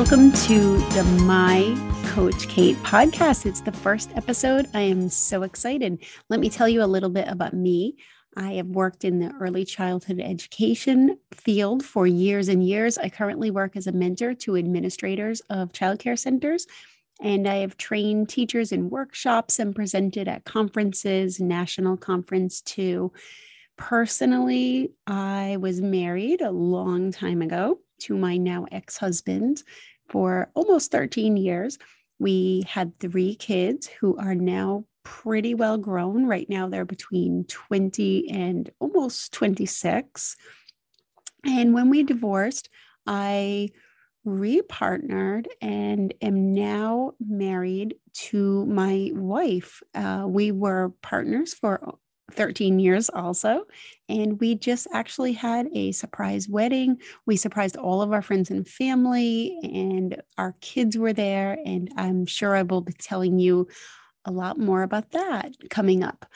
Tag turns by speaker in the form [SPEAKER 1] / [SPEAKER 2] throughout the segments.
[SPEAKER 1] Welcome to the My Coach Kate podcast. It's the first episode. I am so excited. Let me tell you a little bit about me. I have worked in the early childhood education field for years and years. I currently work as a mentor to administrators of childcare centers, and I have trained teachers in workshops and presented at conferences, national conference too. Personally, I was married a long time ago to my now ex husband for almost 13 years. We had three kids who are now pretty well grown. Right now, they're between 20 and almost 26. And when we divorced, I repartnered and am now married to my wife. Uh, we were partners for 13 years also. And we just actually had a surprise wedding. We surprised all of our friends and family, and our kids were there. And I'm sure I will be telling you a lot more about that coming up.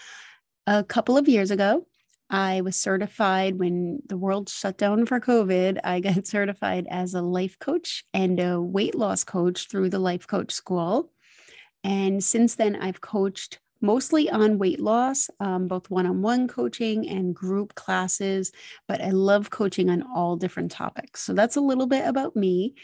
[SPEAKER 1] A couple of years ago, I was certified when the world shut down for COVID. I got certified as a life coach and a weight loss coach through the Life Coach School. And since then, I've coached mostly on weight loss, um, both one on one coaching and group classes. But I love coaching on all different topics. So that's a little bit about me.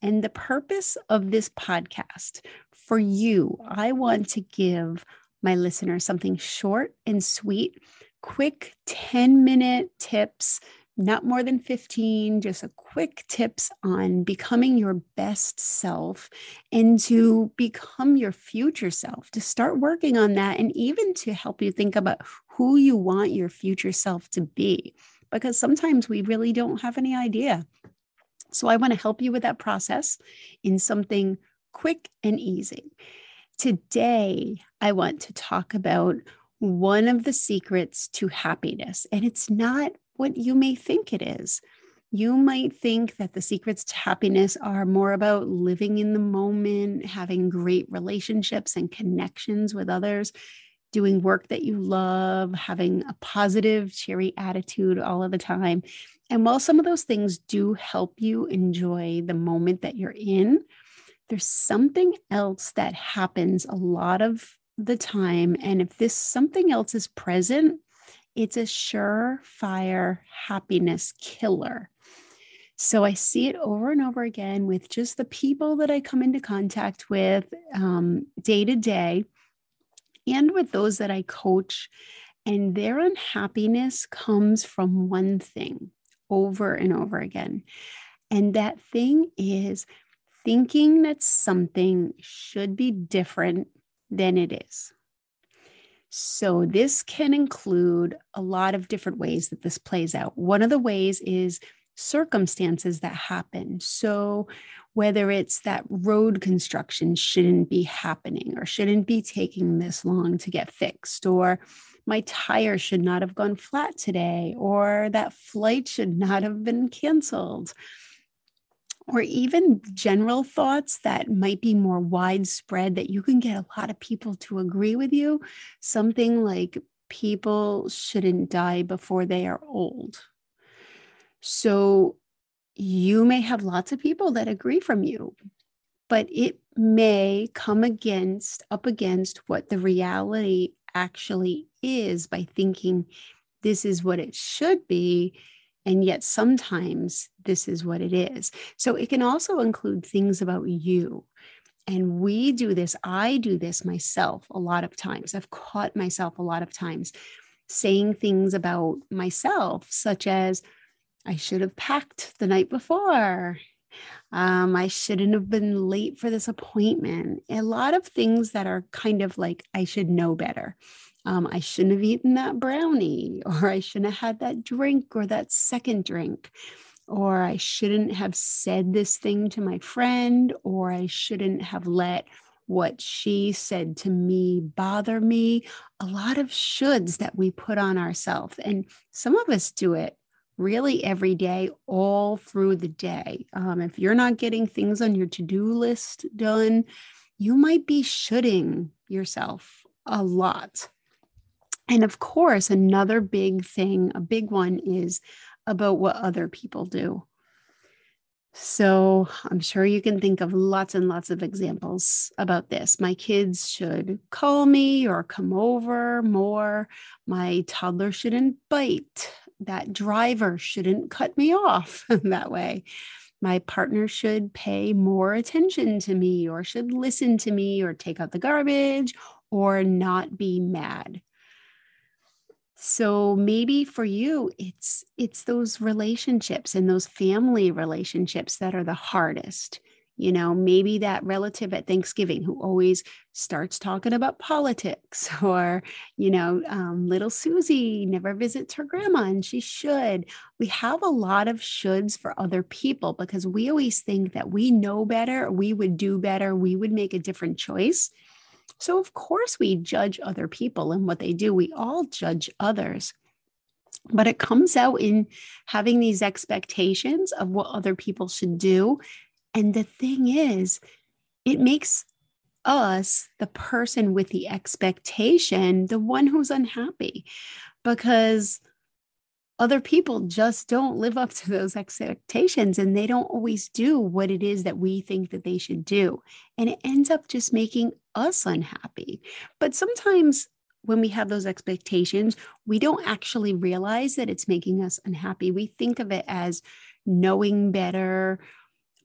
[SPEAKER 1] And the purpose of this podcast for you, I want to give my listeners something short and sweet, quick 10 minute tips not more than 15, just a quick tips on becoming your best self and to become your future self, to start working on that, and even to help you think about who you want your future self to be. Because sometimes we really don't have any idea. So I want to help you with that process in something quick and easy. Today, I want to talk about one of the secrets to happiness. And it's not what you may think it is. You might think that the secrets to happiness are more about living in the moment, having great relationships and connections with others, doing work that you love, having a positive, cheery attitude all of the time. And while some of those things do help you enjoy the moment that you're in, there's something else that happens a lot of the time. And if this something else is present, it's a surefire happiness killer. So I see it over and over again with just the people that I come into contact with um, day to day and with those that I coach. And their unhappiness comes from one thing over and over again. And that thing is thinking that something should be different than it is. So, this can include a lot of different ways that this plays out. One of the ways is circumstances that happen. So, whether it's that road construction shouldn't be happening or shouldn't be taking this long to get fixed, or my tire should not have gone flat today, or that flight should not have been canceled or even general thoughts that might be more widespread that you can get a lot of people to agree with you. Something like people shouldn't die before they are old. So you may have lots of people that agree from you, but it may come against up against what the reality actually is by thinking this is what it should be and yet sometimes this is what it is. So it can also include things about you. And we do this, I do this myself a lot of times. I've caught myself a lot of times saying things about myself, such as, I should have packed the night before. Um, I shouldn't have been late for this appointment. A lot of things that are kind of like, I should know better um, I shouldn't have eaten that brownie, or I shouldn't have had that drink or that second drink, or I shouldn't have said this thing to my friend, or I shouldn't have let what she said to me bother me. A lot of shoulds that we put on ourselves. And some of us do it really every day, all through the day. Um, if you're not getting things on your to do list done, you might be shoulding yourself a lot. And of course, another big thing, a big one is about what other people do. So I'm sure you can think of lots and lots of examples about this. My kids should call me or come over more. My toddler shouldn't bite. That driver shouldn't cut me off that way. My partner should pay more attention to me or should listen to me or take out the garbage or not be mad so maybe for you it's it's those relationships and those family relationships that are the hardest you know maybe that relative at thanksgiving who always starts talking about politics or you know um, little susie never visits her grandma and she should. We have a lot of shoulds for other people because we always think that we know better we would do better we would make a different choice so, of course, we judge other people and what they do. We all judge others. But it comes out in having these expectations of what other people should do. And the thing is, it makes us, the person with the expectation, the one who's unhappy because other people just don't live up to those expectations and they don't always do what it is that we think that they should do. And it ends up just making us unhappy. But sometimes when we have those expectations we don't actually realize that it's making us unhappy. We think of it as knowing better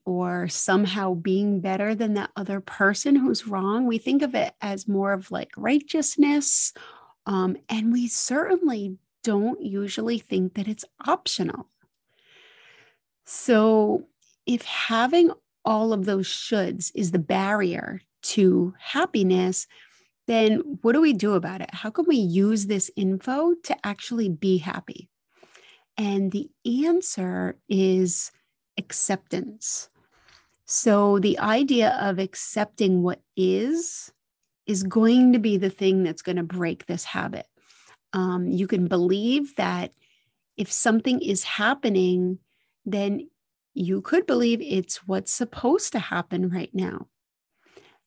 [SPEAKER 1] or somehow being better than that other person who's wrong. We think of it as more of like righteousness. Um, and we certainly don't usually think that it's optional. So, if having all of those shoulds is the barrier to happiness, then what do we do about it? How can we use this info to actually be happy? And the answer is acceptance. So, the idea of accepting what is is going to be the thing that's going to break this habit um, you can believe that if something is happening, then you could believe it's what's supposed to happen right now.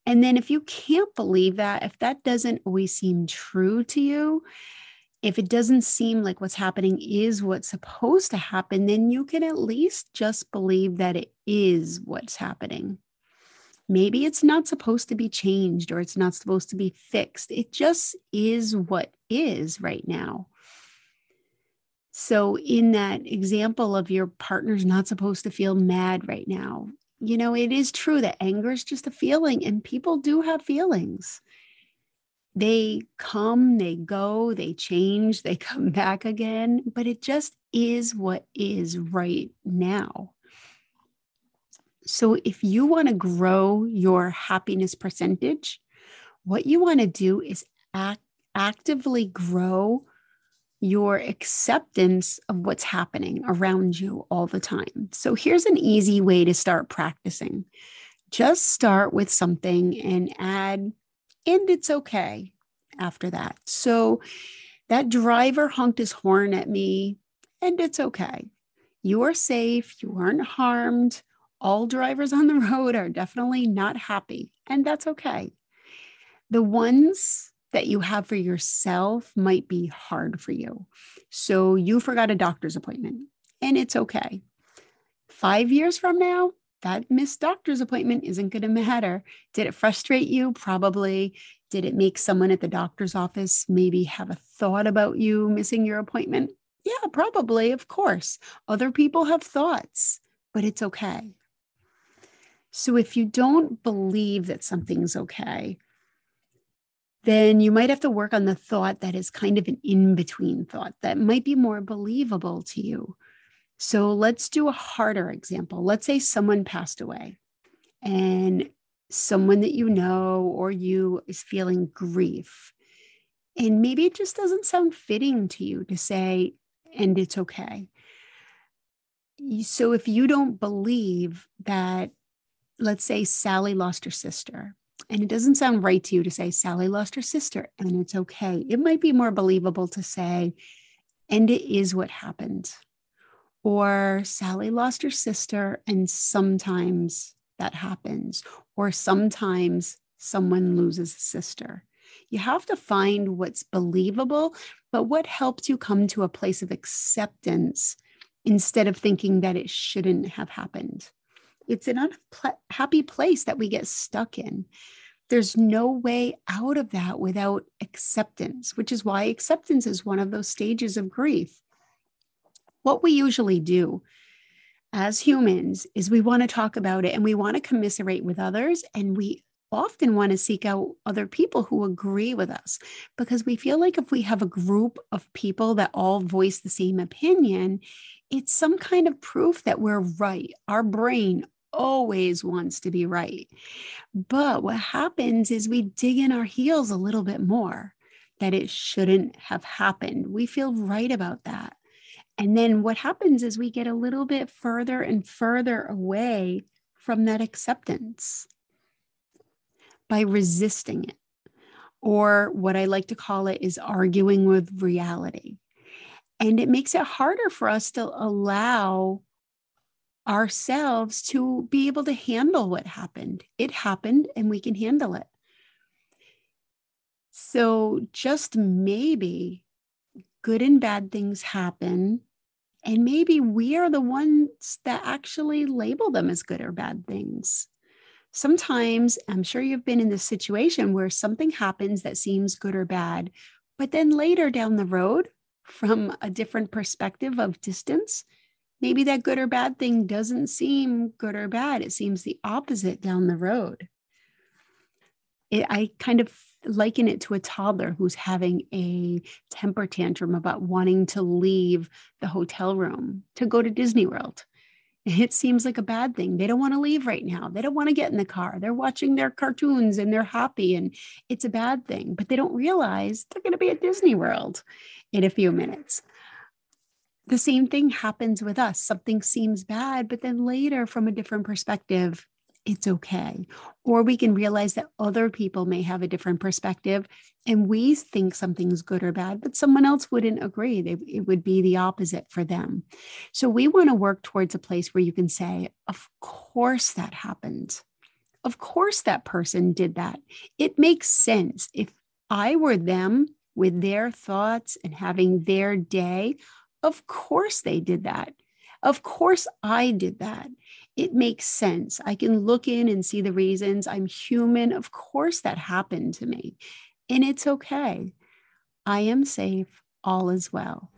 [SPEAKER 1] And then if you can't believe that, if that doesn't always seem true to you, if it doesn't seem like what's happening is what's supposed to happen, then you can at least just believe that it is what's happening. Maybe it's not supposed to be changed or it's not supposed to be fixed. It just is what is right now. So, in that example of your partner's not supposed to feel mad right now, you know, it is true that anger is just a feeling, and people do have feelings. They come, they go, they change, they come back again, but it just is what is right now. So, if you want to grow your happiness percentage, what you want to do is act, actively grow your acceptance of what's happening around you all the time. So, here's an easy way to start practicing just start with something and add, and it's okay after that. So, that driver honked his horn at me, and it's okay. You are safe, you aren't harmed all drivers on the road are definitely not happy, and that's okay. The ones that you have for yourself might be hard for you. So you forgot a doctor's appointment, and it's okay. Five years from now, that missed doctor's appointment isn't going to matter. Did it frustrate you? Probably. Did it make someone at the doctor's office maybe have a thought about you missing your appointment? Yeah, probably, of course. Other people have thoughts, but it's okay. So if you don't believe that something's okay, then you might have to work on the thought that is kind of an in between thought that might be more believable to you. So let's do a harder example. Let's say someone passed away and someone that you know or you is feeling grief. And maybe it just doesn't sound fitting to you to say, and it's okay. So if you don't believe that let's say Sally lost her sister, and it doesn't sound right to you to say Sally lost her sister, and it's okay. It might be more believable to say, and it is what happened. Or Sally lost her sister, and sometimes that happens. Or sometimes someone loses a sister. You have to find what's believable, but what helps you come to a place of acceptance instead of thinking that it shouldn't have happened. It's an unhappy place that we get stuck in. There's no way out of that without acceptance, which is why acceptance is one of those stages of grief. What we usually do as humans is we want to talk about it and we want to commiserate with others and we often want to seek out other people who agree with us because we feel like if we have a group of people that all voice the same opinion, it's some kind of proof that we're right. Our brain always wants to be right. But what happens is we dig in our heels a little bit more that it shouldn't have happened. We feel right about that. And then what happens is we get a little bit further and further away from that acceptance by resisting it. Or what I like to call it is arguing with reality. And it makes it harder for us to allow ourselves to be able to handle what happened. It happened and we can handle it. So, just maybe good and bad things happen. And maybe we are the ones that actually label them as good or bad things sometimes I'm sure you've been in this situation where something happens that seems good or bad, but then later down the road, from a different perspective of distance, maybe that good or bad thing doesn't seem good or bad. It seems the opposite down the road. It, I kind of liken it to a toddler who's having a temper tantrum about wanting to leave the hotel room to go to Disney World it seems like a bad thing. They don't want to leave right now. They don't want to get in the car. They're watching their cartoons and they're happy and it's a bad thing, but they don't realize they're going to be at Disney World in a few minutes. The same thing happens with us. Something seems bad, but then later, from a different perspective, it's okay. Or we can realize that other people may have a different perspective and we think something's good or bad, but someone else wouldn't agree. They, it would be the opposite for them. So we want to work towards a place where you can say, Of course that happened. Of course that person did that. It makes sense. If I were them with their thoughts and having their day, of course they did that. Of course I did that it makes sense. I can look in and see the reasons. I'm human. Of course, that happened to me. And it's okay. I am safe. All is well.